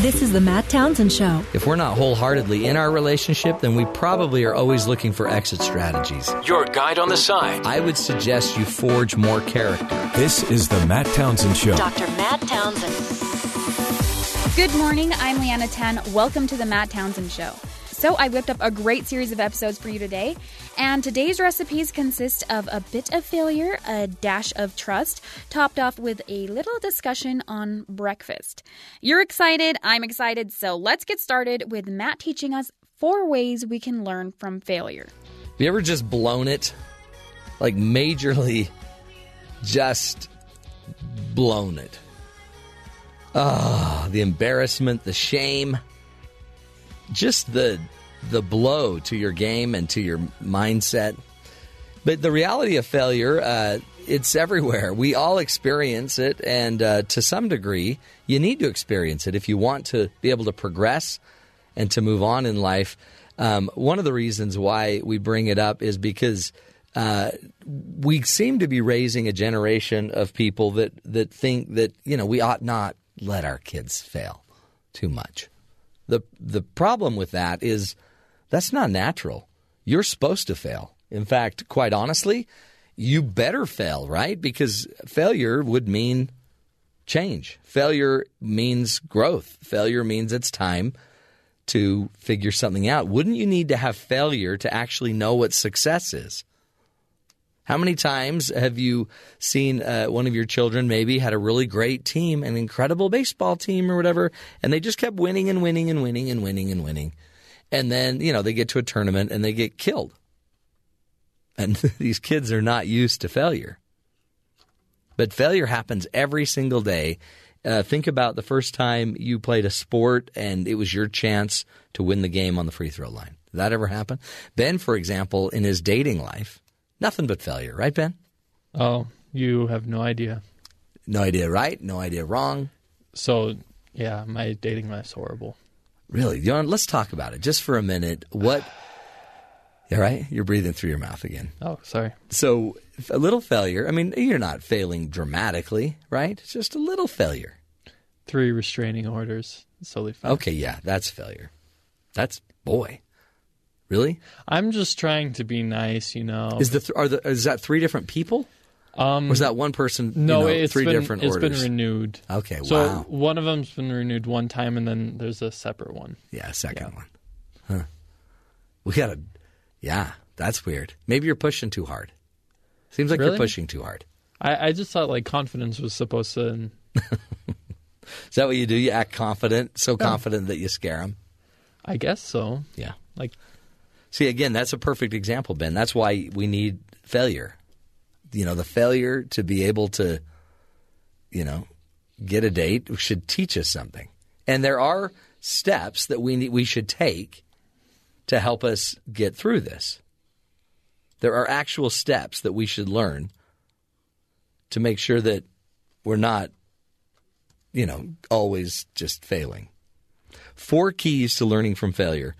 This is the Matt Townsend Show. If we're not wholeheartedly in our relationship, then we probably are always looking for exit strategies. Your guide on the side. I would suggest you forge more character. This is the Matt Townsend Show. Dr. Matt Townsend. Good morning. I'm Leanna Tan. Welcome to the Matt Townsend Show. So, I whipped up a great series of episodes for you today, and today's recipes consist of a bit of failure, a dash of trust, topped off with a little discussion on breakfast. You're excited, I'm excited, so let's get started with Matt teaching us four ways we can learn from failure. Have you ever just blown it? Like majorly just blown it. Ah, the embarrassment, the shame, just the the blow to your game and to your mindset. But the reality of failure, uh, it's everywhere. We all experience it, and uh, to some degree, you need to experience it if you want to be able to progress and to move on in life. Um, one of the reasons why we bring it up is because uh, we seem to be raising a generation of people that that think that you know we ought not let our kids fail too much. The The problem with that is that's not natural. You're supposed to fail. In fact, quite honestly, you better fail, right? Because failure would mean change. Failure means growth. Failure means it's time to figure something out. Wouldn't you need to have failure to actually know what success is? How many times have you seen uh, one of your children maybe had a really great team, an incredible baseball team or whatever, and they just kept winning and winning and winning and winning and winning? And then, you know, they get to a tournament and they get killed. And these kids are not used to failure. But failure happens every single day. Uh, think about the first time you played a sport and it was your chance to win the game on the free throw line. Did that ever happen? Ben, for example, in his dating life, nothing but failure, right, Ben? Oh, you have no idea. No idea right, no idea wrong. So, yeah, my dating life's horrible. Really? You know, let's talk about it just for a minute. What? Yeah, right? You're breathing through your mouth again. Oh, sorry. So, a little failure. I mean, you're not failing dramatically, right? It's just a little failure. Three restraining orders. Totally fine. Okay, yeah, that's failure. That's boy. Really? I'm just trying to be nice, you know. Is the th- are the is that three different people? um, is that one person? you no, know, it's three been, different It's orders. been renewed. Okay, So wow. one of them's been renewed one time, and then there's a separate one. Yeah, second Yeah. one. Huh. We gotta. Yeah, that's weird. Maybe you're pushing too hard. Seems like you're pushing too hard. I, I just thought like confidence was supposed to. Is that what you do? You act confident, so confident that you scare them. I guess so. Yeah. Like See, again, that's a perfect example, Ben. That's why we need failure. You know, the failure to be able to, you know, get a date should teach us something. And there are steps that we need, we should take to help us get through this. There are actual steps that we should learn to make sure that we're not, you know, always just failing. Four Keys to Learning from Failure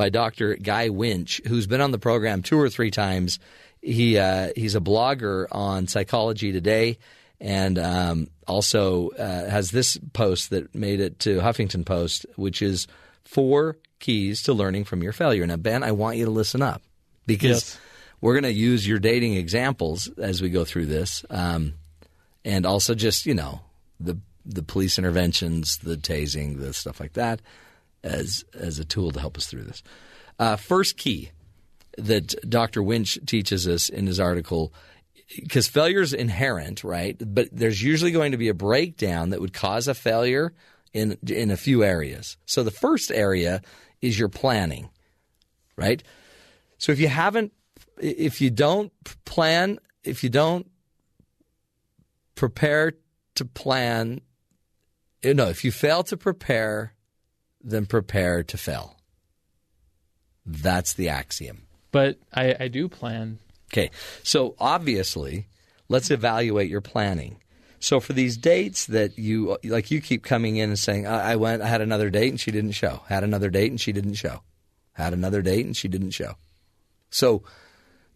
by Dr. Guy Winch, who's been on the program two or three times. He uh, he's a blogger on Psychology Today, and um, also uh, has this post that made it to Huffington Post, which is four keys to learning from your failure. Now, Ben, I want you to listen up because Yes. we're going to use your dating examples as we go through this, um, and also just you know the the police interventions, the tasing, the stuff like that, as as a tool to help us through this. Uh, first key that Dr. Winch teaches us in his article, because failure is inherent, right? But there's usually going to be a breakdown that would cause a failure in in a few areas. So the first area is your planning, right? So if you haven't, if you don't plan, if you don't prepare to plan, no, if you fail to prepare, then prepare to fail. That's the axiom. But I, I do plan. Okay, so obviously, let's evaluate your planning. So for these dates that you like, you keep coming in and saying, I, "I went, I had another date and she didn't show. Had another date and she didn't show. Had another date and she didn't show." So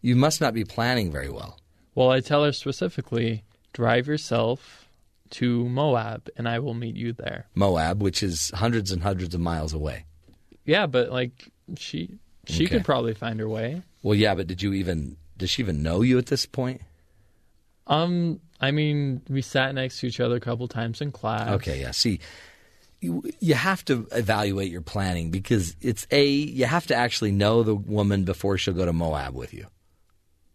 you must not be planning very well. Well, I tell her specifically drive yourself to Moab, and I will meet you there. Moab, which is hundreds and hundreds of miles away. Yeah, but like she she Okay. could probably find her way. Well, yeah, but did you even does she even know you at this point? Um, I mean, we sat next to each other a couple times in class. Okay, yeah. See, you, you have to evaluate your planning because it's a you have to actually know the woman before she'll go to Moab with you.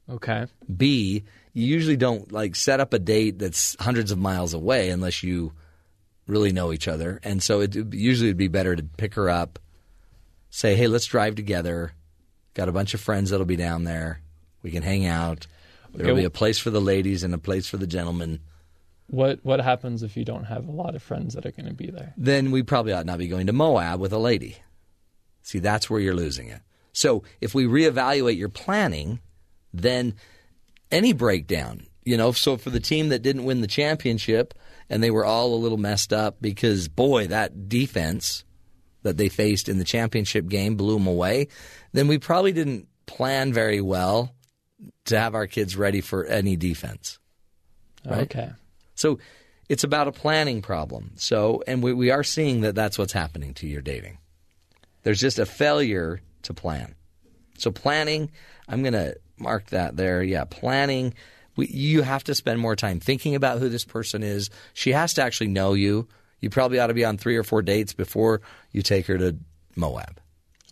Okay. B, you usually don't like set up a date that's hundreds of miles away unless you really know each other. And so it usually would be better to pick her up, say, "Hey, let's drive together. Got a bunch of friends that'll be down there. We can hang out. There'll Okay. be a place for the ladies and a place for the gentlemen." What what happens if you don't have a lot of friends that are going to be there? then we probably ought not be going to Moab with a lady. See, that's where you're losing it. So if we reevaluate your planning, then any breakdown, you know, so for the team that didn't win the championship and they were all a little messed up because, boy, that defense that they faced in the championship game blew them away, then we probably didn't plan very well to have our kids ready for any defense. Right. Okay. So it's about a planning problem. So, and we, we are seeing that that's what's happening to your dating. There's just a failure to plan. So, planning, I'm going to mark that there. Yeah, planning. We, you have to spend more time thinking about who this person is. She has to actually know you. You probably ought to be on three or four dates before you take her to Moab.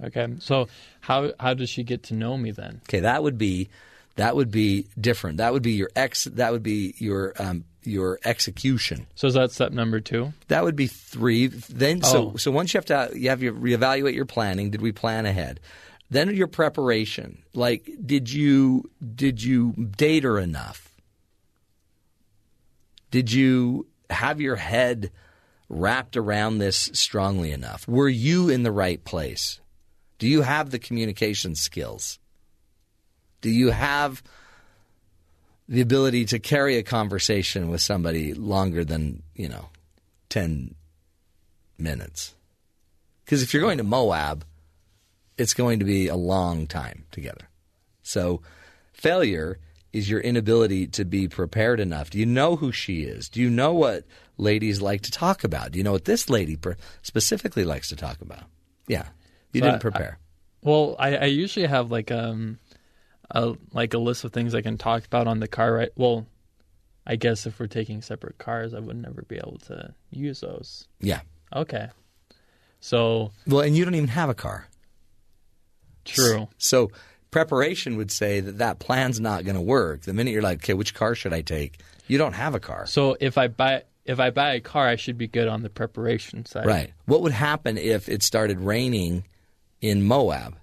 Okay. So how how does she get to know me then? Okay, that would be that would be different. That would be your ex. That would be your um, your execution. So is that step number two? That would be three. Then so Oh. so once you have to you have your reevaluate your planning. Did we plan ahead? Then your preparation. Like did you did you date her enough? Did you have your head wrapped around this strongly enough? Were you in the right place? Do you have the communication skills? Do you have the ability to carry a conversation with somebody longer than, you know, 10 minutes. Because if you're going to Moab, it's going to be a long time together. So, failure is your inability to be prepared enough. Do you know who she is? Do you know what ladies like to talk about? Do you know what this lady specifically likes to talk about? Yeah. You So didn't I- prepare. Well, I, I usually have like um a like a list of things I can talk about on the car right well I guess if we're taking separate cars I would never be able to use those. yeah. Okay. So Well, and you don't even have a car. True. So preparation would say that that plan's not going to work. The minute you're like, okay, which car should I take? You don't have a car. So if I buy if I buy a car I should be good on the preparation side. Right. What would happen if it started raining in Moab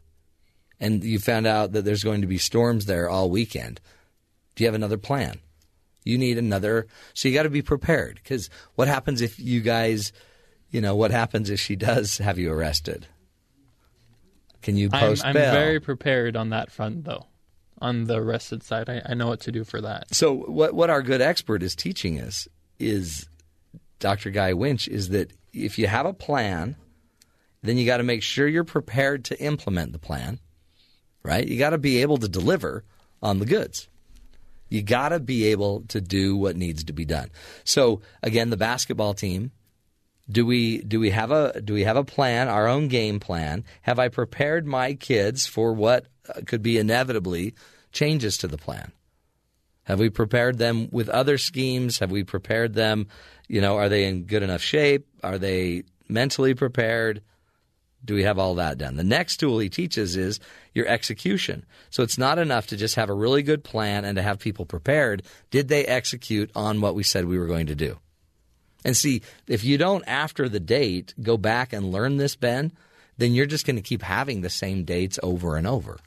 and you found out that there's going to be storms there all weekend? Do you have another plan? You need another. So you got to be prepared because what happens if you guys, you know, what happens if she does have you arrested? Can you I'm, post I'm bail? very prepared on that front though. On the arrested side I, I know what to do for that. So what what our good expert is teaching us is Dr. Guy Winch is that if you have a plan, then you got to make sure you're prepared to implement the plan. Right? You got to be able to deliver on the goods. You got to be able to do what needs to be done. So again, the basketball team do we do we have a do we have a plan, our own game plan? Have I prepared my kids for what uh, could be inevitably changes to the plan? Have we prepared them with other schemes? Have we prepared them? You know, are they in good enough shape? Are they mentally prepared? Do we have all that done? The next tool he teaches is your execution. So it's not enough to just have a really good plan and to have people prepared. Did they execute on what we said we were going to do? And see, if you don't after the date go back and learn this, Ben, then you're just going to keep having the same dates over and over.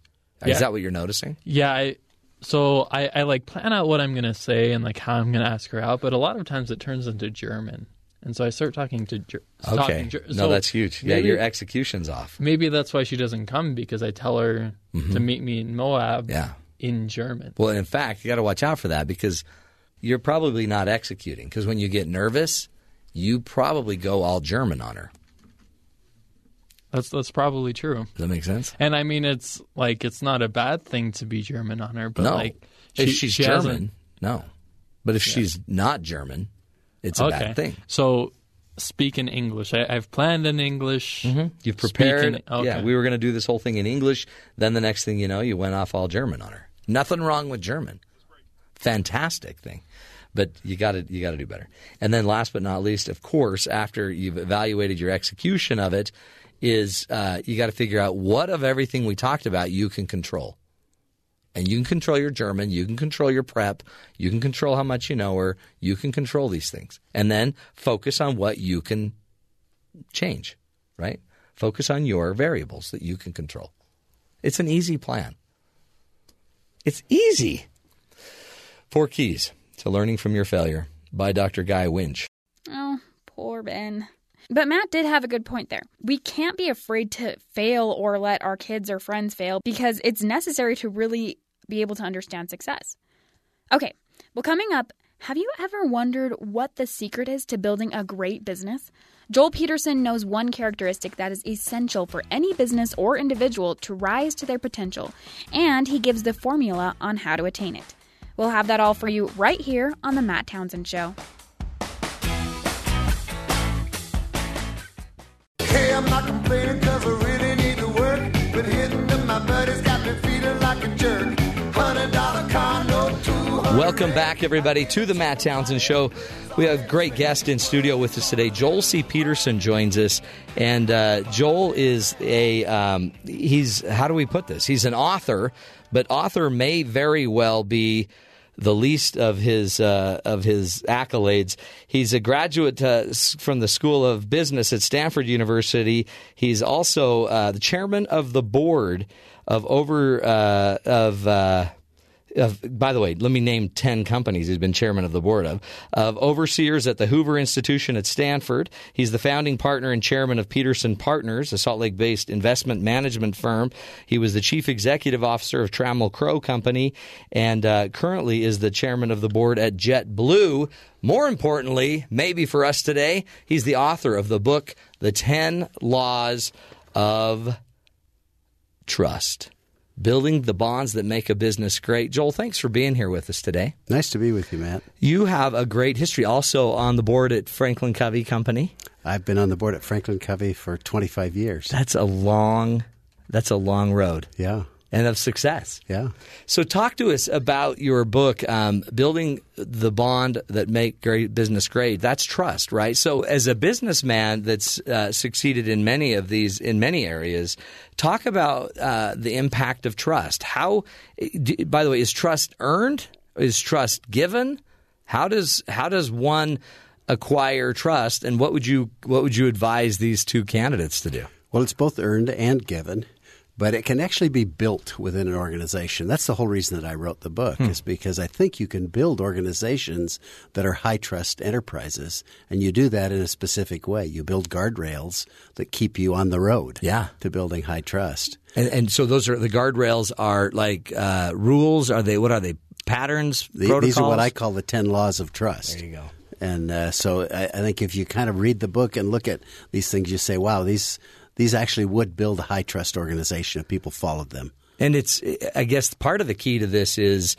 Is that what you're noticing? Yeah, I so I, I like plan out what I'm gonna say and like how I'm gonna ask her out, but a lot of times it turns into German, and so I start talking to. Ger- Okay. talking Ger- no, so that's huge. Yeah, your execution's off. Maybe that's why she doesn't come because I tell her to meet me in Moab Mm-hmm. Yeah. in German. Well, in fact, you got to watch out for that because you're probably not executing. Because when you get nervous, you probably go all German on her. That's that's probably true. Does that make sense? And I mean, it's like it's not a bad thing to be German on her, but no. like if she's she German, hasn't- no. But if she's not German, it's a okay. bad thing. So speak in English. I, I've planned in English. Mm-hmm. You've prepared. In- okay. Yeah, we were going to do this whole thing in English. Then the next thing you know, you went off all German on her. Nothing wrong with German. Fantastic thing. But you got to you got to do better. And then last but not least, of course, after you've evaluated your execution of it, is uh, you got to figure out what of everything we talked about you can control. And you can control your German, you can control your prep, you can control how much you know her, you can control these things. And then focus on what you can change, right? Focus on your variables that you can control. It's an easy plan. It's easy. Four keys to learning from your failure by Dr. Guy Winch. Oh, poor Ben. But Matt did have a good point there. We can't be afraid to fail or let our kids or friends fail because it's necessary to really be able to understand success. Okay, well, coming up, have you ever wondered what the secret is to building a great business? Joel Peterson knows one characteristic that is essential for any business or individual to rise to their potential, and he gives the formula on how to attain it. We'll have that all for you right here on The Matt Townsend Show. Hey, I'm not complaining cause I really need the work. But hitting to my got me feeling like a jerk. Welcome back, everybody, to the Matt Townsend Show. We have a great guest in studio with us today. Joel C. Peterson joins us, and uh, Joel is a um, he's how do we put this? He's an author, but author may very well be the least of his uh, of his accolades. He's a graduate uh, from the School of Business at Stanford University. He's also uh, the chairman of the board of over uh, of. By the way, let me name 10 companies he's been chairman of the board of. Of overseers at the Hoover Institution at Stanford. He's the founding partner and chairman of Peterson Partners, a Salt Lake based investment management firm. He was the chief executive officer of Trammell Crow Company and uh, currently is the chairman of the board at JetBlue. More importantly, maybe for us today, he's the author of the book, The 10 Laws of Trust building the bonds that make a business great. Joel, thanks for being here with us today. Nice to be with you, Matt. You have a great history also on the board at Franklin Covey Company. I've been on the board at Franklin Covey for 25 years. That's a long that's a long road Yeah, and of success. yeah. So talk to us about your book, um, Building the Bond That Make Great Business Great. That's trust, right? So as a businessman that's uh, succeeded in many of these, in many areas, talk about uh, the impact of trust. How, d- by the way, is trust earned? Is trust given? How does, how does one acquire trust and what would you, what would you advise these two candidates to do? Well, it's both earned and given, but it can actually be built within an organization. That's the whole reason that I wrote the book, is because I think you can build organizations that are high trust enterprises, and you do that in a specific way. You build guardrails that keep you on the road Yeah. to building high trust. And, and so those are the guardrails are like uh, rules. Are they what are they patterns? The- protocols? these are what I call the 10 laws of trust. There you go. And uh, so I, I think if you kind of read the book and look at these things, you say, wow, these these actually would build a high trust organization if people followed them. And it's I guess part of the key to this is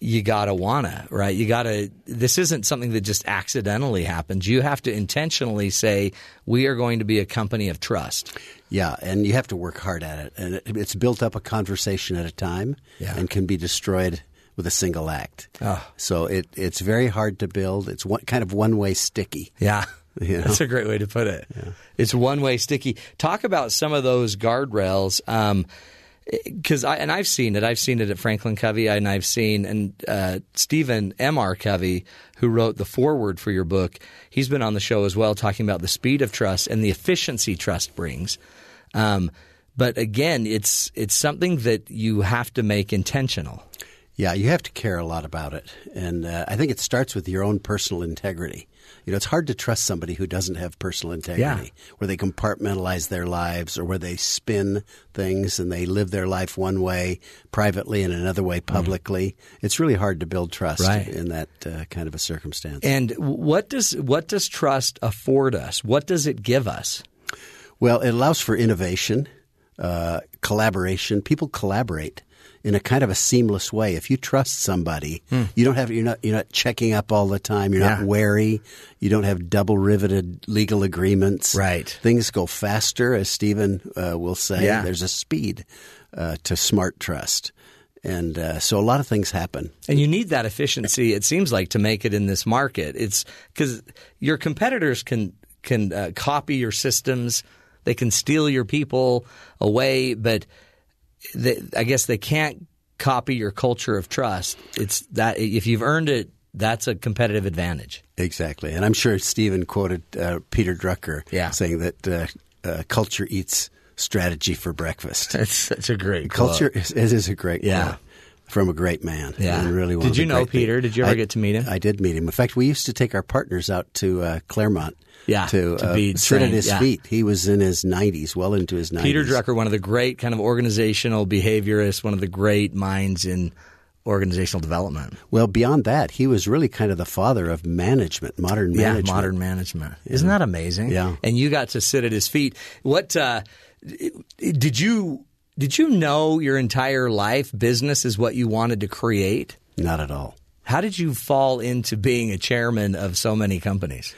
you gotta wanna right. You gotta. This isn't something that just accidentally happens. You have to intentionally say we are going to be a company of trust. Yeah, and you have to work hard at it. And it's built up a conversation at a time Yeah. and can be destroyed with a single act. Oh. So it, it's very hard to build. It's one, kind of one way sticky. Yeah. You know? That's a great way to put it. It's one way sticky. Talk about some of those guardrails. Um, because I and I've seen it. I've seen it at Franklin Covey, and I've seen and uh, Stephen M. R. Covey, who wrote the foreword for your book. He's been on the show as well, talking about the speed of trust and the efficiency trust brings. Um, but again, it's it's something that you have to make intentional. Yeah, you have to care a lot about it. And uh, I think it starts with your own personal integrity. You know, it's hard to trust somebody who doesn't have personal integrity, where they compartmentalize their lives or where they spin things and they live their life one way privately and another way publicly. It's really hard to build trust Right. in that uh, kind of a circumstance. And what does what does trust afford us? What does it give us? Well, it allows for innovation, uh, collaboration. People collaborate in a kind of a seamless way. If you trust somebody, you don't have you're not you're not checking up all the time. You're Hmm. Yeah. not wary. You don't have double riveted legal agreements. Right. Things go faster, as Stephen uh, will say. Yeah. There's a speed uh, to smart trust, and uh, so a lot of things happen. And you need that efficiency. It seems like to make it in this market. It's because your competitors can can uh, copy your systems. They can steal your people away, but they, I guess they can't copy your culture of trust. It's that if you've earned it, that's a competitive advantage. Exactly, and I'm sure Stephen quoted uh, Peter Drucker Yeah. saying that uh, uh, culture eats strategy for breakfast. It's such a great Culture is, it is a great Yeah. quote from a great man. Yeah. and really Did you know Peter? people. Did you ever I- get to meet him? I did meet him. In fact, we used to take our partners out to uh, Claremont. Yeah, to, to uh, be sit at his yeah. feet. He was in his 90s, well into his 90s. Peter Drucker, one of the great kind of organizational behaviorists, one of the great minds in organizational development. Well, beyond that, he was really kind of the father of management, modern management. Yeah, modern management. Isn't that amazing? Yeah. And you got to sit at his feet. What uh, did you did you know your entire life business is what you wanted to create? Not at all. How did you fall into being a chairman of so many companies?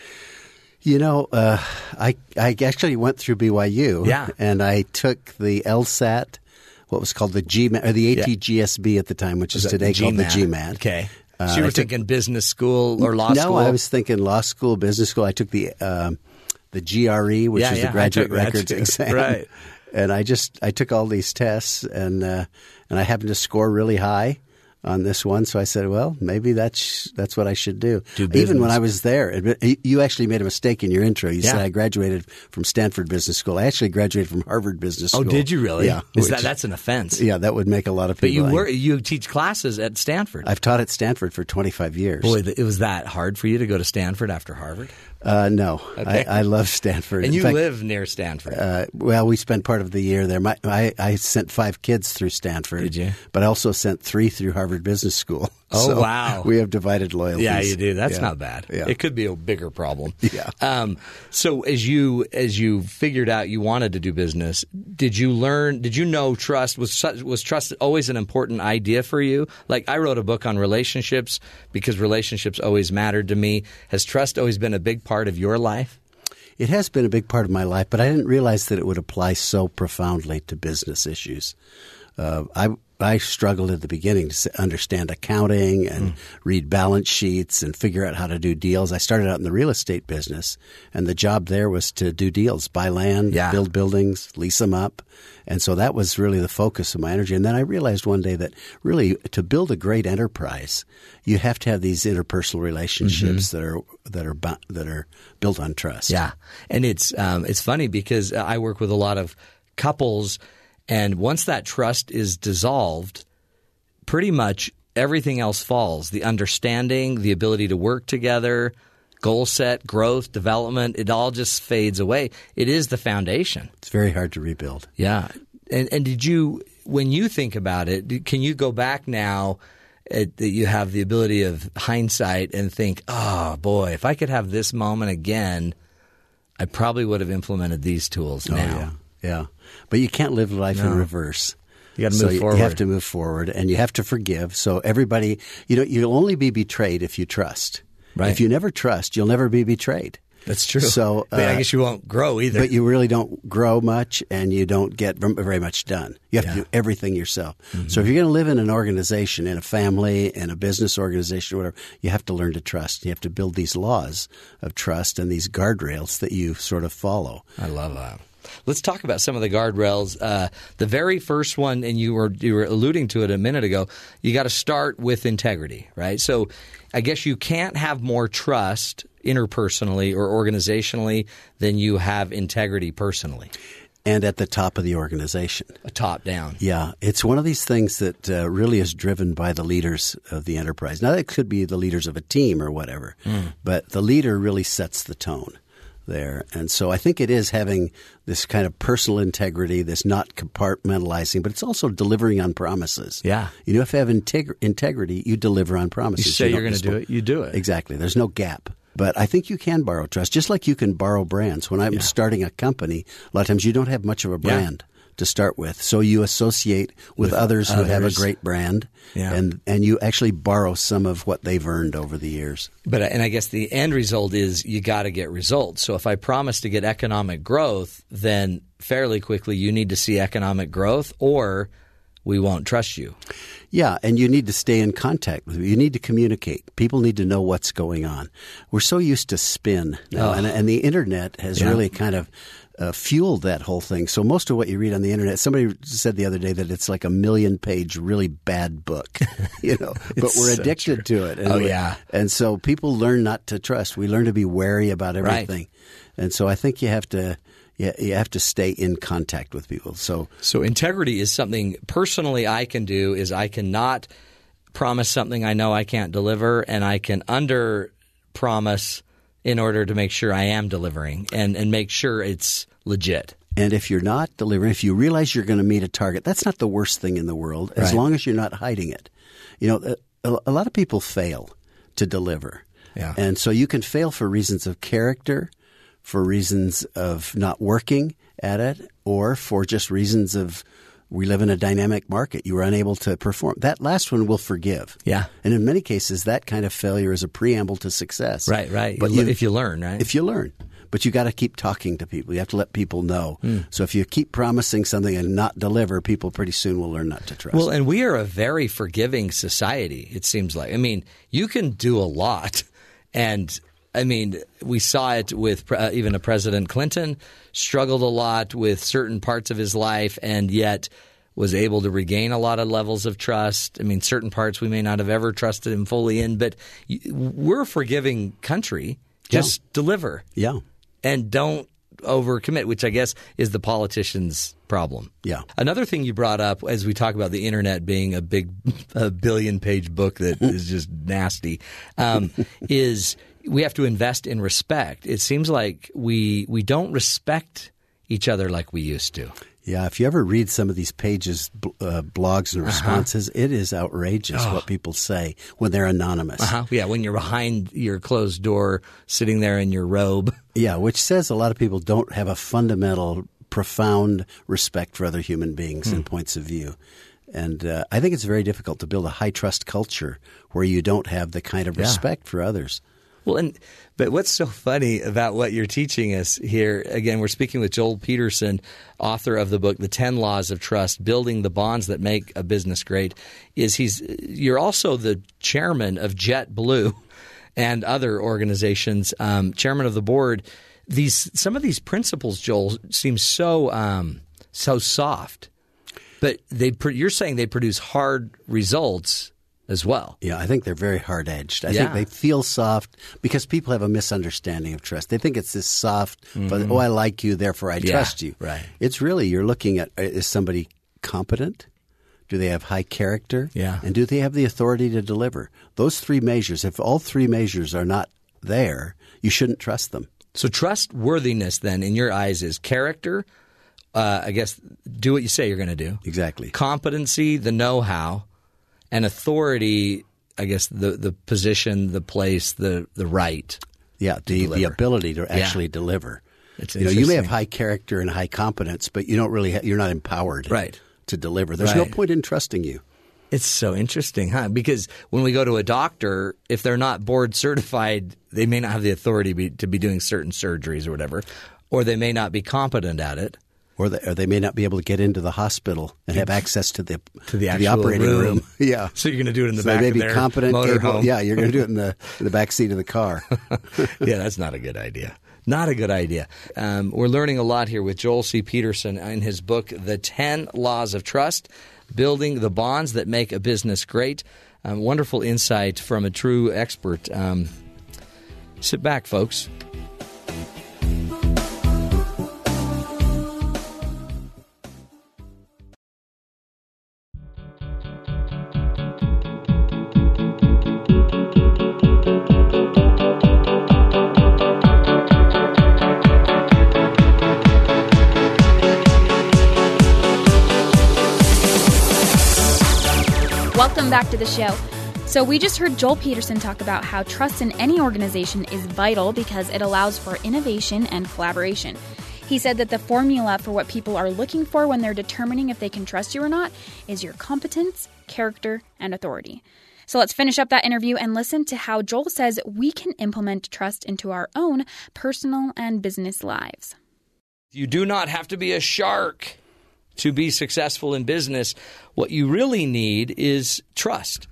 You know, uh, I I actually went through BYU. Yeah. and I took the LSAT, what was called the GMAT or the ATGSB at the time, which is today called the GMAT. Okay. Uh, so you were I took- thinking business school or law no, school? I was thinking law school, business school. I took the um, the GRE, which Yeah, is yeah, the graduate records exam. Right. And I just I took all these tests, and uh, and I happened to score really high on this one. So I said, well, maybe that's that's what I should do. Do Even when. I was there, you actually made a mistake in your intro. You said I graduated from Stanford Business School. I actually graduated from Harvard Business oh, School. Oh, did you really? Yeah. Is that that's an offense? yeah, that would make a lot of people. But you were you teach classes at Stanford. I've taught at Stanford for 25 years. Boy, it was that hard for you to go to Stanford after Harvard, Uh, no, Okay. I, I love Stanford. and you fact, live near Stanford. Uh, well, we spent part of the year there. My, I, I sent five kids through Stanford. Did you? But I also sent three through Harvard Business School. Oh, So wow. We have divided loyalties. Yeah, you do. That's Yeah. not bad. Yeah. It could be a bigger problem. Yeah. Um, so as you as you figured out you wanted to do business, did you learn? Did you know trust was was trust always an important idea for you? Like I wrote a book on relationships because relationships always mattered to me. Has trust always been a big part of your life? It has been a big part of my life, but I didn't realize that it would apply so profoundly to business issues. Uh, I I struggled at the beginning to understand accounting and read balance sheets and figure out how to do deals. I started out in the real estate business, and the job there was to do deals, buy land, Yeah. build buildings, lease them up. And so that was really the focus of my energy. And then I realized one day that really to build a great enterprise, you have to have these interpersonal relationships that are that are bu- that are built on trust. Yeah, and it's um, it's funny because I work with a lot of couples, and once that trust is dissolved, pretty much everything else falls. The understanding, the ability to work together, goal set, growth, development, it all just fades away. It is the foundation. It's very hard to rebuild. Yeah. And, and did you, when you think about it, can you go back now uh, that you have the ability of hindsight and think, oh boy, if I could have this moment again, I probably would have implemented these tools now. Oh, yeah, yeah. But you can't live life in reverse. You gotta so move you- You have to move forward, and you have to forgive. So everybody, you know, you'll only be betrayed if you trust. Right. If you never trust, you'll never be betrayed. That's true. So, but I uh, guess you won't grow either. But you really don't grow much, and you don't get very much done. You have Yeah. Mm-hmm. to do everything yourself. So if you're going to live in an organization, in a family, in a business organization, whatever, you have to learn to trust. You have to build these laws of trust and these guardrails that you sort of follow. I love that. Let's talk about some of the guardrails. Uh, the very first one, and you were you were alluding to it a minute ago. You got to start with integrity, right? So, I guess you can't have more trust interpersonally or organizationally than you have integrity personally, And at the top of the organization. a top down. Yeah, it's one of these things that uh, really is driven by the leaders of the enterprise. Now, it could be the leaders of a team or whatever, but the leader really sets the tone there. And so I think it is having this kind of personal integrity, this not compartmentalizing, but it's also delivering on promises. Yeah. You know, if you have integ- integrity, you deliver on promises. You say don't you're gonna do it, you do it. Exactly. There's no gap. But I think you can borrow trust, just like you can borrow brands. When I'm starting a company, a lot of times you don't have much of a brand. To start with. So you associate with, With others, who have a great brand, Yeah. and and you actually borrow some of what they've earned over the years. But and I guess the end result is you got to get results. So if I promise to get economic growth, then fairly quickly you need to see economic growth, or we won't trust you. Yeah, and you need to stay in contact with You need to communicate. People need to know what's going on. We're so used to spin now, Oh. and, and the internet has Yeah. really kind of uh, fueled that whole thing. So most of what you read on the internet, somebody said the other day that it's like a million page, really bad book, you know. but we're so addicted true. to it. And Oh, yeah. and so people learn not to trust. We learn to be wary about everything. Right. and so I think you have to. Yeah, you have to stay in contact with people. So So integrity is something personally I can do is I cannot promise something I know I can't deliver and I can under promise in order to make sure I am delivering and, and make sure it's legit. And if you're not delivering, if you realize you're going to meet a target, that's not the worst thing in the world, as Right. long as you're not hiding it. You know, a, a lot of people fail to deliver. Yeah. And so you can fail for reasons of character, for reasons of not working at it, or for just reasons of we live in a dynamic market. You were unable to perform. That last one will forgive. Yeah. And in many cases, that kind of failure is a preamble to success. Right, right. But You- you, if you learn, right? if you learn. But you got to keep talking to people. You have to let people know. Hmm. So if you keep promising something and not deliver, people pretty soon will learn not to trust. Well, and we are a very forgiving society, it seems like. I mean, you can do a lot. And I mean, we saw it with uh, even a President Clinton struggled a lot with certain parts of his life and yet was able to regain a lot of levels of trust. I mean, certain parts we may not have ever trusted him fully in, but we're a forgiving country. Just deliver yeah. And don't overcommit, which I guess is the politician's problem. Yeah. Another thing you brought up as we talk about the internet being a big, a billion page book that is just nasty, um, is we have to invest in respect. It seems like we we don't respect each other like we used to. Yeah. If you ever read some of these pages, uh, blogs, and responses, it is outrageous what people say when they're anonymous. Uh-huh. Yeah, when you're behind your closed door, sitting there in your robe. Yeah, which says a lot of people don't have a fundamental, profound respect for other human beings Hmm. and points of view. And uh, I think it's very difficult to build a high trust culture where you don't have the kind of Yeah. respect for others. Well, and but what's so funny about what you're teaching us here? Again, we're speaking with Joel Peterson, author of the book "The Ten Laws of Trust: Building the Bonds That Make a Business Great." Is he's you're also the chairman of JetBlue and other organizations, um, chairman of the board. These some of these principles, Joel, seem so um, so soft, but they you're saying they produce hard results as well. Yeah, I think they're very hard edged. I Yeah. think they feel soft because people have a misunderstanding of trust. They think it's this soft, but oh, I like you, therefore I Mm-hmm. Yeah, trust you. right. It's really you're looking at uh, is somebody competent? Do they have high character? Yeah. And do they have the authority to deliver? Those three measures, if all three measures are not there, you shouldn't trust them. So trustworthiness, then, in your eyes, is character. Uh, I guess do what you say you're going to do. Exactly. Competency, the know-how, and authority. I guess the the position, the place, the the right. Yeah, the, the ability to actually deliver. It's you know, you may have high character and high competence, but you don't really ha- you're not empowered Right. to deliver. There's no point in trusting you. It's so interesting, huh? Because when we go to a doctor, if they're not board certified, they may not have the authority be, to be doing certain surgeries or whatever, or they may not be competent at it. Or they, or they may not be able to get into the hospital and have access to the To the actual operating room. room. yeah. So you're going to do it in the So back they may of be competent, motorhome. Yeah, you're going to do it in the in the back seat of the car. yeah, that's not a good idea. Not a good idea. Um, we're learning a lot here with Joel C. Peterson in his book, The 10 Laws of Trust Building the Bonds That Make a Business Great. Um, wonderful insight from a true expert. Um, sit back, folks. Welcome back to the show. So, we just heard Joel Peterson talk about how trust in any organization is vital because it allows for innovation and collaboration. He said that the formula for what people are looking for when they're determining if they can trust you or not is your competence, character, and authority. So let's finish up that interview and listen to how Joel says we can implement trust into our own personal and business lives. You do not have to be a shark to be successful in business. What you really need is trust.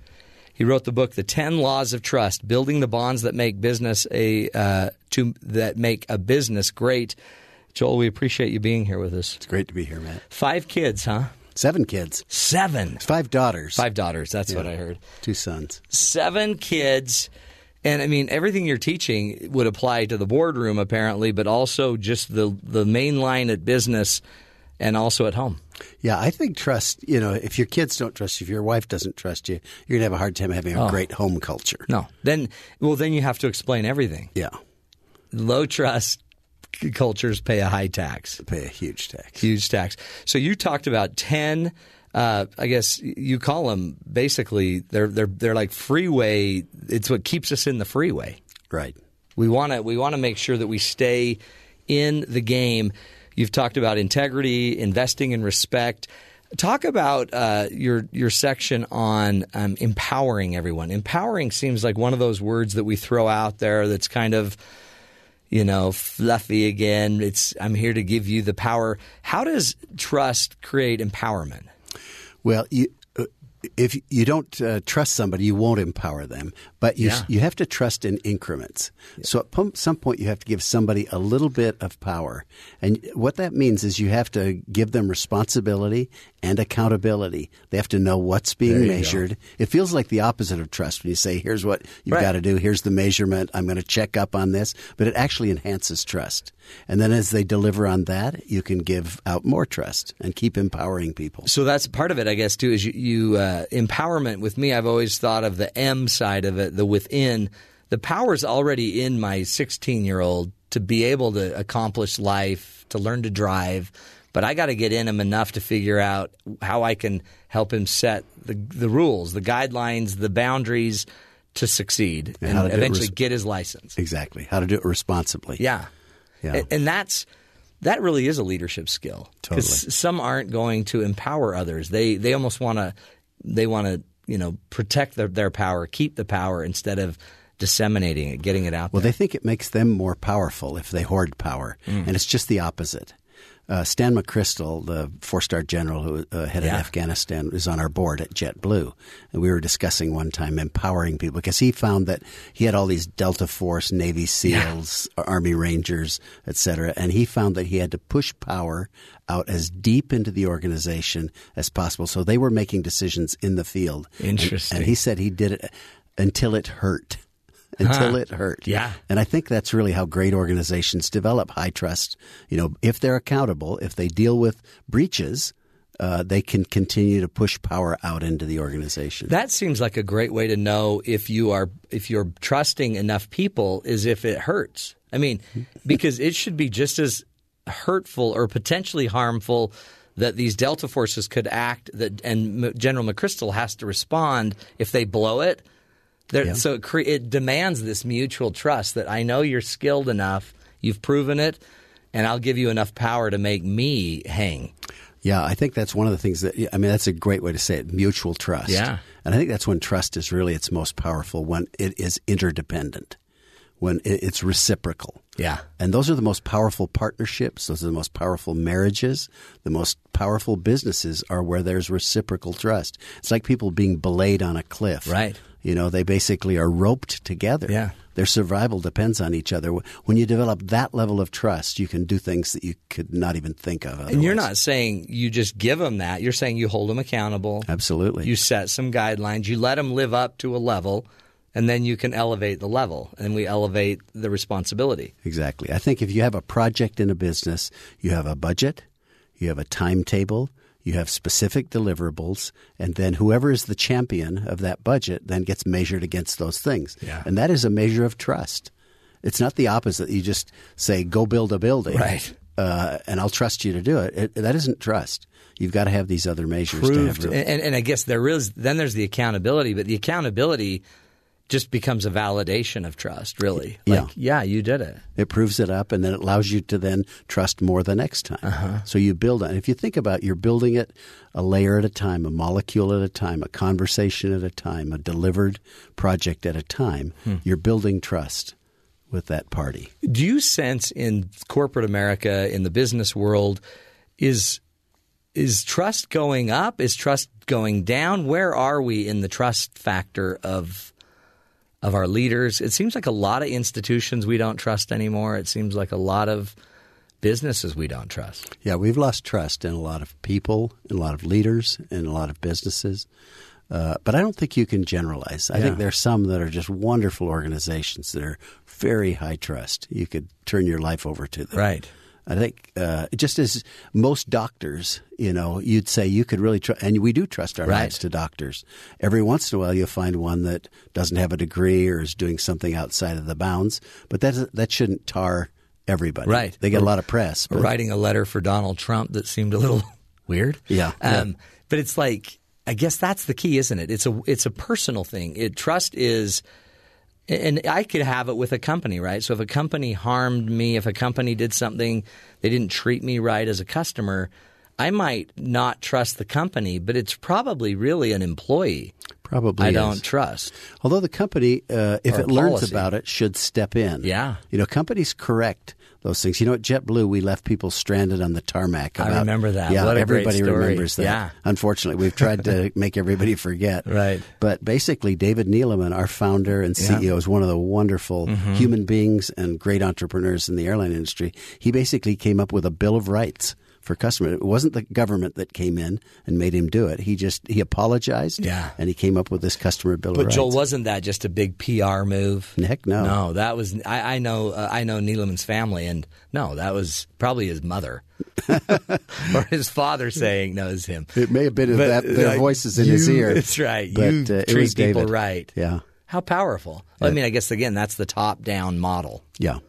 He wrote the book, The Ten Laws of Trust: Building the Bonds That Make Business a uh, to that make a business great. Joel, we appreciate you being here with us. It's great to be here, Matt. Five kids, huh? Seven kids, Seven. five daughters, Five daughters. That's what I heard. two sons. Seven kids. And I mean, everything you're teaching would apply to the boardroom, apparently, but also just the, the main line at business and also at home. Yeah, I think trust. You know, if your kids don't trust you, if your wife doesn't trust you, you're gonna have a hard time having a great home culture. No. Then, well, then you have to explain everything. Yeah, Low trust cultures pay a high tax. pay a huge tax. huge tax. So you talked about ten. Uh, I guess you call them basically they're they're they're like freeway. It's what keeps us in the freeway. Right. We want to we want to make sure that we stay in the game. You've talked about integrity, investing in respect. Talk about uh, your your section on um, empowering everyone. Empowering seems like one of those words that we throw out there that's kind of you know, fluffy again. It's I'm here to give you the power. How does trust create empowerment? Well, you, uh, if you don't uh, trust somebody, you won't empower them. But you Yeah. you have to trust in increments. So at some point, you have to give somebody a little bit of power, and what that means is you have to give them responsibility and accountability. They have to know what's being measured. It feels like the opposite of trust when you say, "Here's what you've Right. got to do. Here's the measurement. I'm going to check up on this." But it actually enhances trust. And then as they deliver on that, you can give out more trust and keep empowering people. So that's part of it, I guess, too. Is you, you uh, empowerment with me? I've always thought of the M side of it, the within. The power's already in my 16 year old to be able to accomplish life, to learn to drive. But I got to get in him enough to figure out how I can help him set the the rules, the guidelines, the boundaries to succeed, And and, to eventually res- get his license. Exactly. How to do it responsibly. Yeah. Yeah. A- And that's that really is a leadership skill. Totally. some aren't going to empower others. They they almost want to they want to, you know, protect their, their power, keep the power instead of disseminating it, getting it out Well, there. they think it makes them more powerful if they hoard power, Mm. and it's just the opposite. Uh, Stan McChrystal, the four-star general who uh, headed Yeah. Afghanistan, is on our board at JetBlue, and we were discussing one time empowering people because he found that he had all these Delta Force, Navy SEALs, Army Rangers, et cetera, and he found that he had to push power out as deep into the organization as possible, so they were making decisions in the field. And- Interesting. and he said he did it until it hurt. Until Huh. it hurt. Yeah. And I think that's really how great organizations develop high trust. You know, if they're accountable, if they deal with breaches, uh, they can continue to push power out into the organization. that seems like a great way to know if you are if you're trusting enough people is if it hurts. I mean, because it should be just as hurtful or potentially harmful that these Delta forces could act that and General McChrystal has to respond if they blow it. There, So it, cre- it demands this mutual trust that I know you're skilled enough, you've proven it, and I'll give you enough power to make me hang. Yeah, I think that's one of the things that I mean. That's a great way to say it: mutual trust. Yeah. and I think that's when trust is really its most powerful when it is interdependent, when it's reciprocal. Yeah. And those are the most powerful partnerships. Those are the most powerful marriages. The most powerful businesses are where there's reciprocal trust. It's like people being belayed on a cliff. Right. You know, they basically are roped together. Yeah. Their survival depends on each other. When you develop that level of trust, you can do things that you could not even think of. And you're not saying you just give them that. You're saying you hold them accountable. Absolutely. You set some guidelines. You let them live up to a level, and then you can elevate the level, and we elevate the responsibility. Exactly. I think if you have a project in a business, you have a budget, you have a timetable, you have specific deliverables, and then whoever is the champion of that budget then gets measured against those things. Yeah. And that is a measure of trust. It's not the opposite. You just say, go build a building. Right. Uh, and I'll trust you to do it. it. That isn't trust. You've got to have these other measures to have Proved, and, and I guess there is then there's the accountability, but the accountability just becomes a validation of trust, really. Yeah. Like, yeah, you did it. It proves it up, and then it allows you to then trust more the next time. Uh-huh. So you build on. If you think about, it, you're building it a layer at a time, a molecule at a time, a conversation at a time, a delivered project at a time. Hmm. You're building trust with that party. Do you sense in corporate America, in the business world, is is trust going up? Is trust going down? Where are we in the trust factor of of our leaders? It seems like a lot of institutions we don't trust anymore. It seems like a lot of businesses we don't trust. Yeah, we've lost trust in a lot of people, in a lot of leaders, in a lot of businesses. Uh, but I don't think you can generalize. I Yeah. think there are some that are just wonderful organizations that are very high trust. You could turn your life over to them. Right. I think uh, just as most doctors, you know, you'd say you could really trust, and we do trust our Right. lives to doctors. Every once in a while, you'll find one that doesn't have a degree or is doing something outside of the bounds, but that that shouldn't tar everybody. Right. They get a lot of press. But- writing a letter for Donald Trump that seemed a little weird. Yeah, yeah. Um, But it's like I guess that's the key, isn't it? It's a it's a personal thing. It trust is and I could have it with a company, right? So if a company harmed me, if a company did something, they didn't treat me right as a customer, I might not trust the company, but it's probably really an employee Probably I is. don't trust. Although the company, uh, if Or it learns about it, should step in. Yeah. You know, companies correct those things. You know, at JetBlue, we left people stranded on the tarmac. I remember that. Yeah, What everybody remembers that. Yeah. Unfortunately, we've tried to make everybody forget. Right. But basically, David Neeleman, our founder and Yeah. CEO, is one of the wonderful Mhm. human beings and great entrepreneurs in the airline industry. He basically came up with a bill of rights for customers. It wasn't the government that came in and made him do it. He just he apologized. Yeah. And he came up with this customer bill But. Joel, wasn't that just a big PR move? Heck no. No, that was I, I know uh, I know Neeleman's family, and no, that was probably his mother or his father saying no, it's him. It may have been But, that their uh, voices in you- his ear. That's right. But you uh, it treat people David. right. Yeah. How powerful. Well, I mean, I guess again, that's the top-down model. Yeah.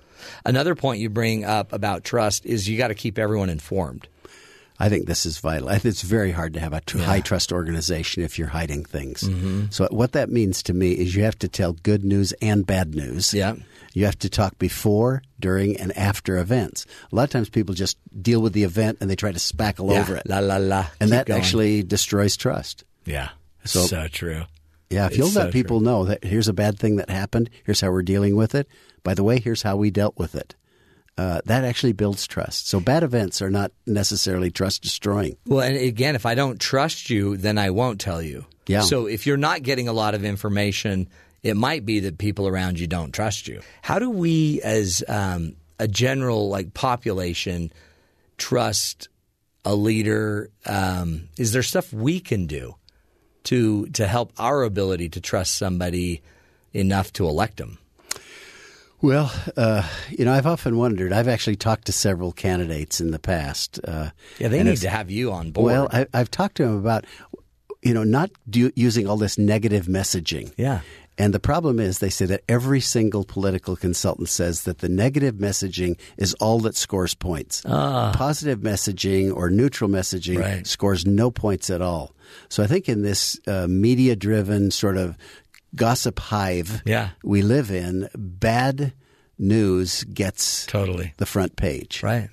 Another point you bring up about trust is you got to keep everyone informed. I think this is vital. It's very hard to have a tr- high trust organization if you're hiding things. Mm-hmm. So what that means to me is you have to tell good news and bad news. Yeah. You have to talk before, during, and after events. A lot of times people just deal with the event and they try to spackle Yeah. over it. La la la. and Keep that going. actually destroys trust. yeah, So- so true. Yeah, if you'll let people know that here's a bad thing that happened, here's how we're dealing with it. By the way, here's how we dealt with it. Uh, that actually builds trust. So bad events are not necessarily trust destroying. Well, and again, if I don't trust you, then I won't tell you. Yeah. So if you're not getting a lot of information, it might be that people around you don't trust you. How do we, as um, a general like population, trust a leader? Um, is there stuff we can do to to help our ability to trust somebody enough to elect them? Well, uh, you know, I've often wondered. I've actually talked to several candidates in the past. Uh, Yeah, they need to have you on board. Well, I, I've talked to them about, you know, not do, using all this negative messaging. Yeah. And the problem is, they say that every single political consultant says that the negative messaging is all that scores points. Ah. Positive messaging or neutral messaging Right. scores no points at all. So I think in this uh, media driven sort of gossip hive Yeah. we live in, bad news gets Totally. the front page. Right.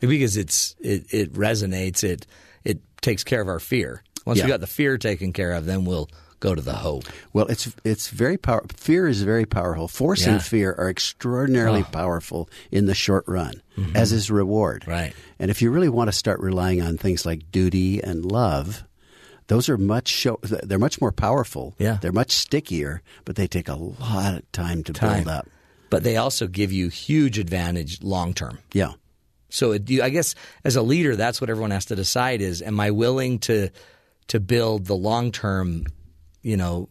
Because it's it, it resonates. It it takes care of our fear. Once Yeah. we got the fear taken care of, then we'll go to the hope. Well, it's it's very power. Fear is very powerful. Force Yeah. and fear are extraordinarily oh. powerful in the short run, mm-hmm. as is reward. Right. And if you really want to start relying on things like duty and love, those are much show, they're much more powerful. Yeah. they're much stickier, but they take a lot of time to Time. build up. But they also give you huge advantage long term. Yeah. So it, you, I guess as a leader, that's what everyone has to decide: is am I willing to to build the long term, you know,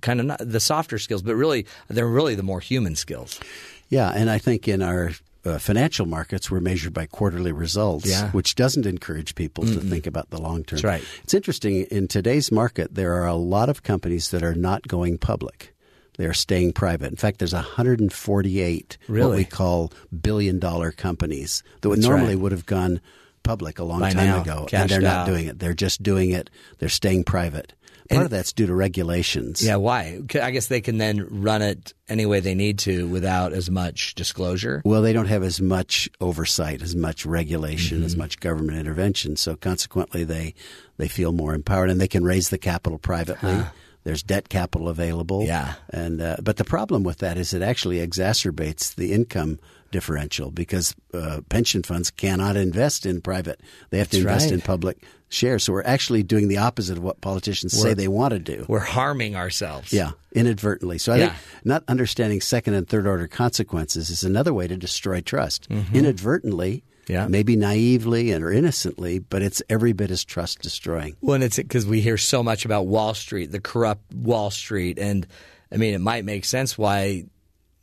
kind of not the softer skills, but really they're really the more human skills. Yeah, and I think in our uh, financial markets, we're measured by quarterly results, Yeah. which doesn't encourage people to think about the long term. That's right. It's interesting. In today's market, there are a lot of companies that are not going public. They are staying private. In fact, there's 148 what we call billion dollar companies that would normally right. would have gone public a long By time now, ago, and they're not out. doing it. They're just doing it. They're staying private. Part And- of that's due to regulations. Yeah, why? I guess they can then run it any way they need to without as much disclosure. Well, they don't have as much oversight, as much regulation, Mm-hmm. as much government intervention. So consequently, they they feel more empowered, and they can raise the capital privately. There's debt capital available. Yeah. and uh, but the problem with that is it actually exacerbates the income differential because uh, pension funds cannot invest in private; they have to That's invest right. in public shares. So we're actually doing the opposite of what politicians say We're- they want to do. We're harming ourselves. Yeah, inadvertently. So I Yeah. think not understanding second and third order consequences is another way to destroy trust. Inadvertently, Mm-hmm. Yeah. maybe naively and or innocently, but it's every bit as trust destroying. Well, and it's because we hear so much about Wall Street, the corrupt Wall Street, and I mean, it might make sense why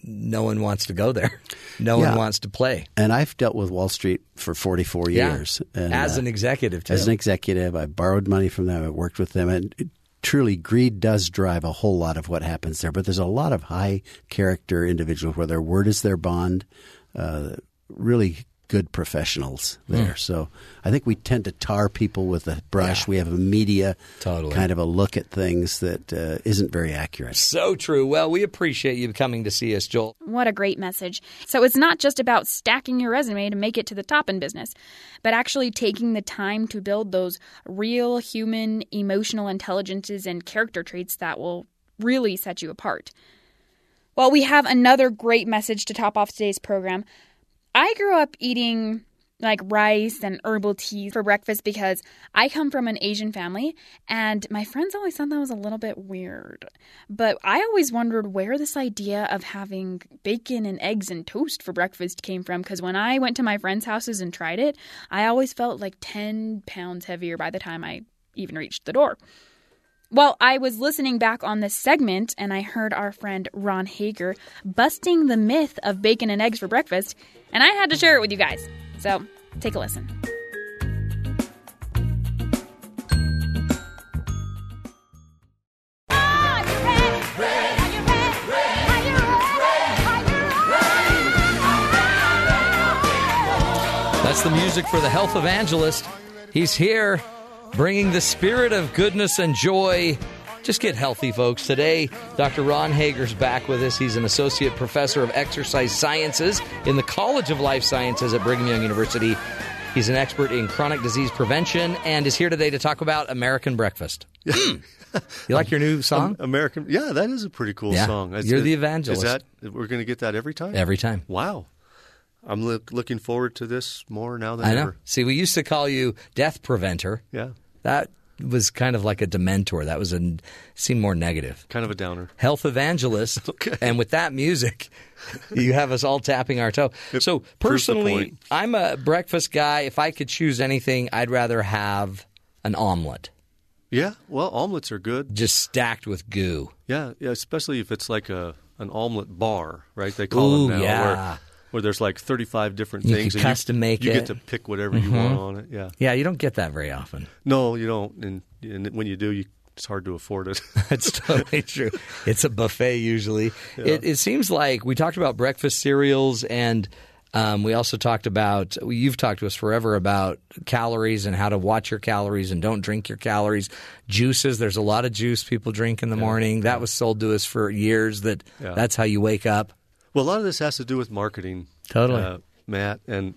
no one wants to go there. No Yeah. one wants to play. And I've dealt with Wall Street for 44 Yeah. years. And, as uh, an executive, too. as an executive, I borrowed money from them. I worked with them, and it, truly, greed does drive a whole lot of what happens there. But there's a lot of high character individuals where their word is their bond. Uh, really good professionals there. So I think we tend to tar people with a brush. We have a media Totally. kind of a look at things that uh, isn't very accurate. so true. Well, we appreciate you coming to see us, Joel. What a great message. So it's not just about stacking your resume to make it to the top in business, but actually taking the time to build those real human emotional intelligences and character traits that will really set you apart. Well, we have another great message to top off today's program. I grew up eating like rice and herbal teas for breakfast because I come from an Asian family and my friends always thought that was a little bit weird. But I always wondered where this idea of having bacon and eggs and toast for breakfast came from because when I went to my friends' houses and tried it, I always felt like 10 pounds heavier by the time I even reached the door. Well, I was listening back on this segment and I heard our friend Ron Hager busting the myth of bacon and eggs for breakfast, and I had to share it with you guys. So take a listen. That's the music for the health evangelist. He's here bringing the spirit of goodness and joy. Just get healthy, folks. Today, Dr. Ron Hager's back with us. He's an associate professor of exercise sciences in the College of Life Sciences at Brigham Young University. He's an expert in chronic disease prevention and is here today to talk about American breakfast. Mm. you like your new song? American, yeah, that is a pretty cool Yeah. song. You're the evangelist. Is that we're going to get that every time? Every time. Wow, I'm look, looking forward to this more now than I know. ever. See, we used to call you death preventer. Yeah, That was kind of like a dementor. That was a seemed more negative. kind of a downer. Health evangelist, okay. and with that music, you have us all tapping our toe. So personally. I'm a breakfast guy. If I could choose anything, I'd rather have an omelet, Yeah, well, omelets are good. just stacked with goo. Yeah, yeah, especially if it's like a an omelet bar, right? They call Ooh, them now, yeah. where where there's like 35 different You things. and custom make you it. Mm-hmm. get to pick whatever you want on it. Yeah, Yeah, you don't get that very often. no, you don't, and, and when you do, you, it's hard to afford it. That's totally true. It's a buffet usually. It, it seems like we talked about breakfast cereals, and um, we also talked about. You've talked to us forever about calories and how to watch your calories and don't drink your calories. Juices. There's a lot of juice people drink in the morning. That was sold to us for years. That Yeah. that's how you wake up. Well, a lot of this has to do with marketing, Totally. uh, Matt. And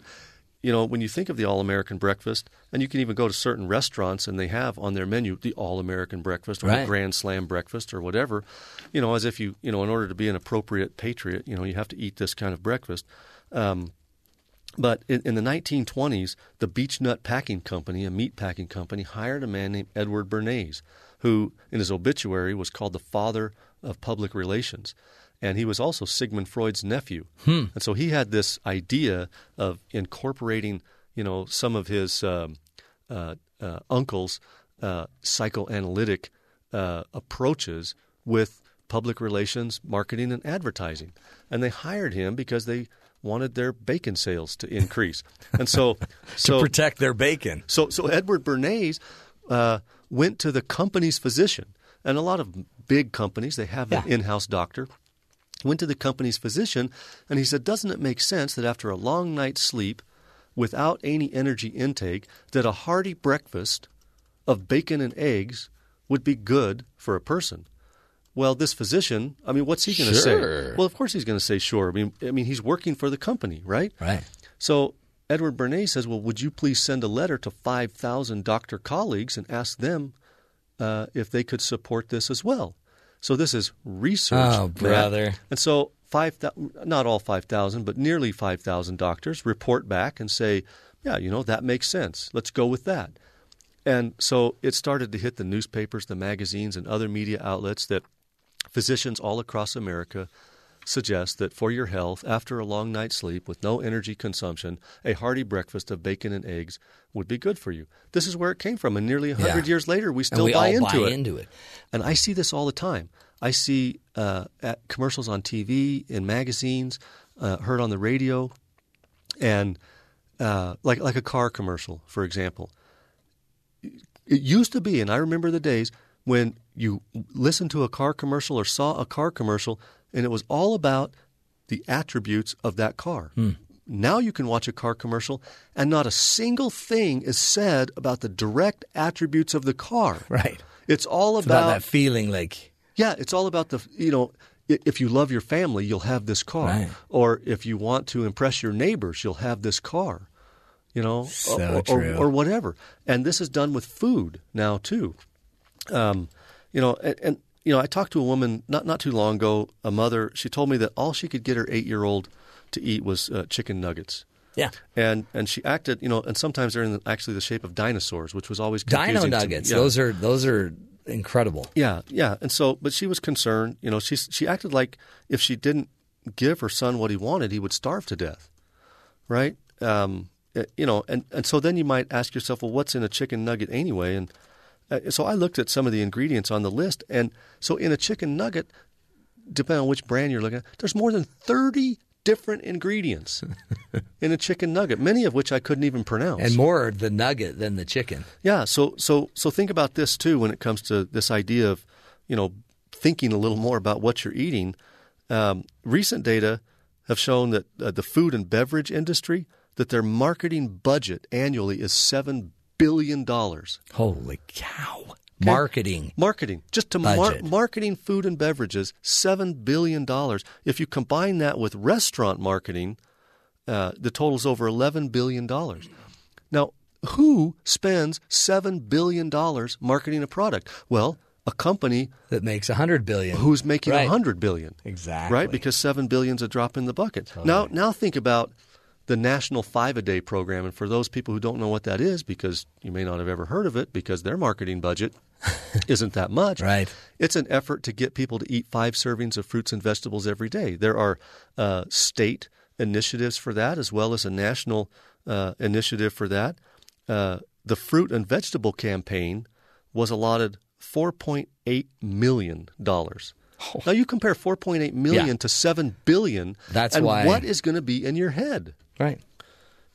you know, when you think of the all-American breakfast, and you can even go to certain restaurants and they have on their menu the all-American breakfast or Right. the Grand Slam breakfast or whatever. You know, as if you you know, in order to be an appropriate patriot, you know, you have to eat this kind of breakfast. Um, but in, in the 1920s, the Beechnut Packing Company, a meat packing company, hired a man named Edward Bernays, who, in his obituary, was called the father of public relations. And he was also Sigmund Freud's nephew. And so he had this idea of incorporating, you know, some of his um, uh, uh, uncle's uh, psychoanalytic uh, approaches with public relations, marketing, and advertising. And they hired him because they wanted their bacon sales to increase. And so, so to protect their bacon. so, so Edward Bernays uh, went to the company's physician, and a lot of big companies they have an in-house doctor. Went to the company's physician, and he said, "Doesn't it make sense that after a long night's sleep, without any energy intake, that a hearty breakfast of bacon and eggs would be good for a person. Well, this physician, I mean, what's he going to Sure. say? Well, of course he's going to say sure. I mean, I mean, he's working for the company, right? Right. So Edward Bernays says, "Well, would you please send a letter to 5,000 doctor colleagues and ask them uh, if they could support this as well?" So this is research, Oh, brother. And so five, not all 5,000, but nearly 5,000 doctors report back and say, "Yeah, you know that makes sense. Let's go with that." And so it started to hit the newspapers, the magazines, and other media outlets that physicians all across America suggest that for your health, after a long night's sleep with no energy consumption, a hearty breakfast of bacon and eggs would be good for you. This is where it came from, and nearly a hundred Yeah. years later, we still and we buy all into buy it. into it. And I see this all the time. I see uh, commercials on TV, in magazines, uh, heard on the radio, and uh, like like a car commercial, for example. It used to be, and I remember the days when you listened to a car commercial or saw a car commercial, and it was all about the attributes of that car. Now you can watch a car commercial, and not a single thing is said about the direct attributes of the car. Right. It's all It's about that feeling like yeah, it's all about the you know if you love your family, you'll have this car, Right. or if you want to impress your neighbors, you'll have this car, you know, So or, or- or whatever. And this is done with food now too. Um, you know, and, and you know, I talked to a woman not not too long ago, a mother. She told me that all she could get her eight year old to eat was uh, chicken nuggets. yeah. And and she acted, you know, and sometimes they're in the, actually the shape of dinosaurs, which was always Dino confusing me. nuggets. Yeah. Those are those are incredible. Yeah, yeah. And so, but she was concerned. You know, she she acted like if she didn't give her son what he wanted, he would starve to death, right? Um, eh, you know, and and so then you might ask yourself, well, what's in a chicken nugget anyway? And uh, so I looked at some of the ingredients on the list, and so in a chicken nugget, depending on which brand you're looking at, there's more than thirty different ingredients in a chicken nugget, many of which I couldn't even pronounce. And more the nugget than the chicken. Yeah, so so so think about this too when it comes to this idea of, you know, thinking a little more about what you're eating. Um, recent data have shown that uh, the food and beverage industry that their marketing budget annually is seven billion dollars. Holy cow. Marketing. Marketing, just to mar- marketing food and beverages, seven billion dollars. If you combine that with restaurant marketing, uh, the is over eleven billion dollars. Now, who spends seven billion dollars marketing a product? Well, a company That makes a hundred billion. who's making a Right. hundred billion. Exactly. Right, because seven billion's a drop in the bucket. Now, now think about the National Five a Day program, and for those people who don't know what that is, because you may not have ever heard of it, because their marketing budget isn't that much. Right. It's an effort to get people to eat five servings of fruits and vegetables every day. There are uh, state initiatives for that, as well as a national uh, initiative for that. Uh, the fruit and vegetable campaign was allotted $4.8 million. Now you compare 4.8 million Yeah. to 7 billion. That's and why- what is going to be in your head? Right.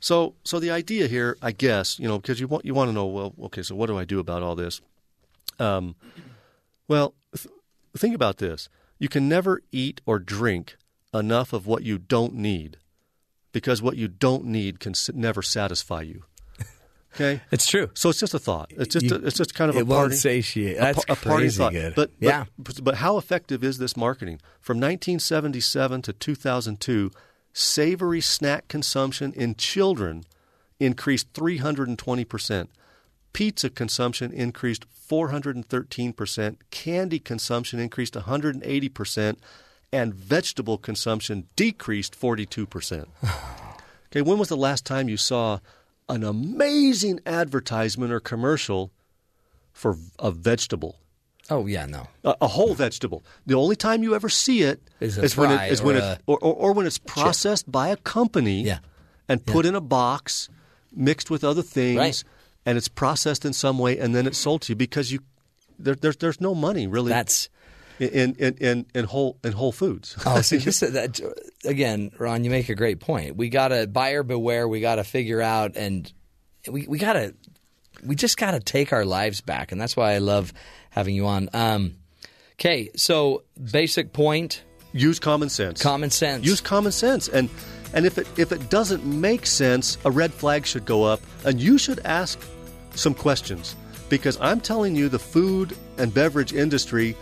So, so the idea here, I guess, you know, because you want you want to know, well, okay, so what do I do about all this? Um, well, th- think about this: you can never eat or drink enough of what you don't need, because what you don't need can s- never satisfy you. Okay, It's true. so it's just a thought. It's just You- a, it's just kind of a it won't party, satiate. a That's pa- a party crazy thought. good. But, but Yeah. but how effective is this marketing? From 1977 to 2002, savory snack consumption in children increased 320 percent. Pizza consumption increased 413 percent. Candy consumption increased 180 percent, and vegetable consumption decreased 42 percent. Okay, when was the last time you saw an amazing advertisement or commercial for a vegetable? Oh yeah, no. A, a whole vegetable. The only time you ever see it Is a when it is or when a it or, or, or when it's processed by a company Yeah. and put in a box, mixed with other things, Right. and it's processed in some way, and then it's sold to you because you there, there's there's no money really That's in in in, in whole in Whole Foods. Oh, so just that again, Ron. You make a great point. We got to buyer beware. We got to figure out, and we we got to we just got to take our lives back, and that's why I love having you on. Um, okay, so basic point: Use common sense. common sense. Use common sense, and and if it if it doesn't make sense, a red flag should go up, and you should ask some questions. because I'm telling you, the food and beverage industry,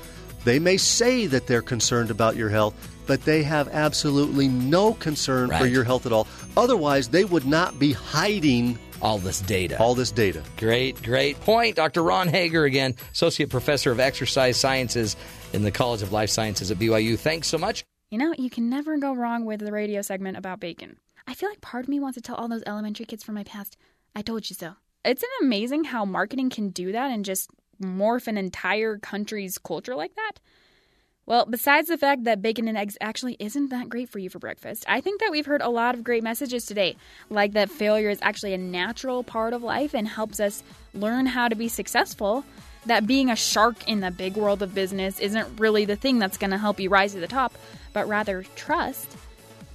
they may say that they're concerned about your health, but they have absolutely no concern for your health at all. Otherwise, they would not be hiding All this data. all this data. Great, great point. Dr. Ron Hager, again, Associate Professor of Exercise Sciences in the College of Life Sciences at BYU. Thanks so much. You know, you can never go wrong with the radio segment about bacon. I feel like part of me wants to tell all those elementary kids from my past, I told you so. It's an amazing how marketing can do that and just morph an entire country's culture like that. Well, besides the fact that bacon and eggs actually isn't that great for you for breakfast, I think that we've heard a lot of great messages today, like that failure is actually a natural part of life and helps us learn how to be successful, that being a shark in the big world of business isn't really the thing that's going to help you rise to the top, but rather trust,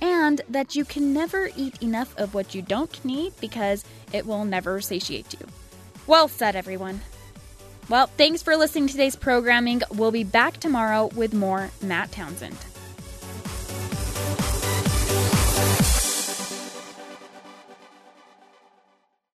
and that you can never eat enough of what you don't need because it will never satiate you. Well said, everyone. Well, thanks for listening to today's programming. We'll be back tomorrow with more Matt Townsend.